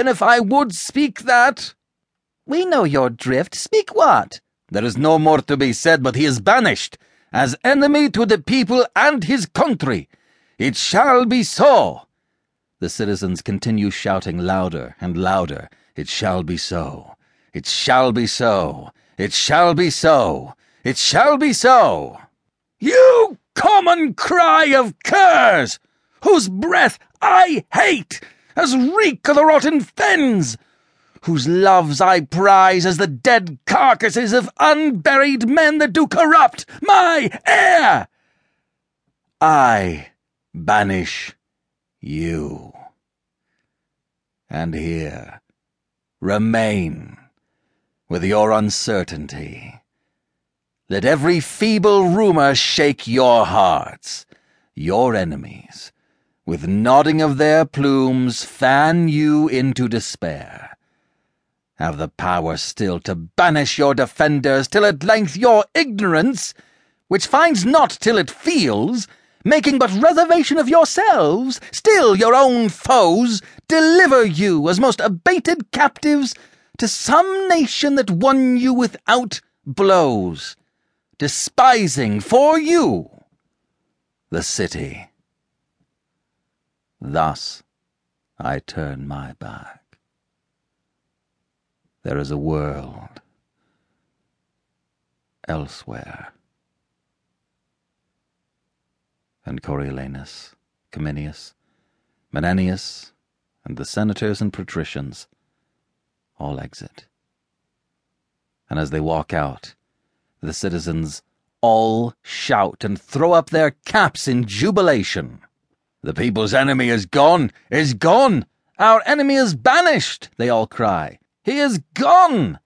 Then if I would speak that. We know your drift. Speak what? There is no more to be said, but he is banished, as enemy to the people and his country. It shall be so. The citizens continue shouting louder and louder. It shall be so. It shall be so. It shall be so. It shall be so. You common cry of curs, whose breath I hate, as reek of the rotten fens, whose loves I prize as the dead carcasses of unburied men that do corrupt my air. I banish you. And here remain with your uncertainty. Let every feeble rumor shake your hearts. Your enemies, with nodding of their plumes, fan you into despair. Have the power still to banish your defenders till at length your ignorance, which finds not till it feels, making but reservation of yourselves, still your own foes, deliver you as most abated captives to some nation that won you without blows, despising for you the city. Thus I turn my back. There is a world elsewhere and Coriolanus, Cominius, Menenius, and the senators and patricians all exit. And as they walk out, the citizens all shout and throw up their caps in jubilation. The people's enemy is gone, is gone! Our enemy is banished, they all cry. He is gone!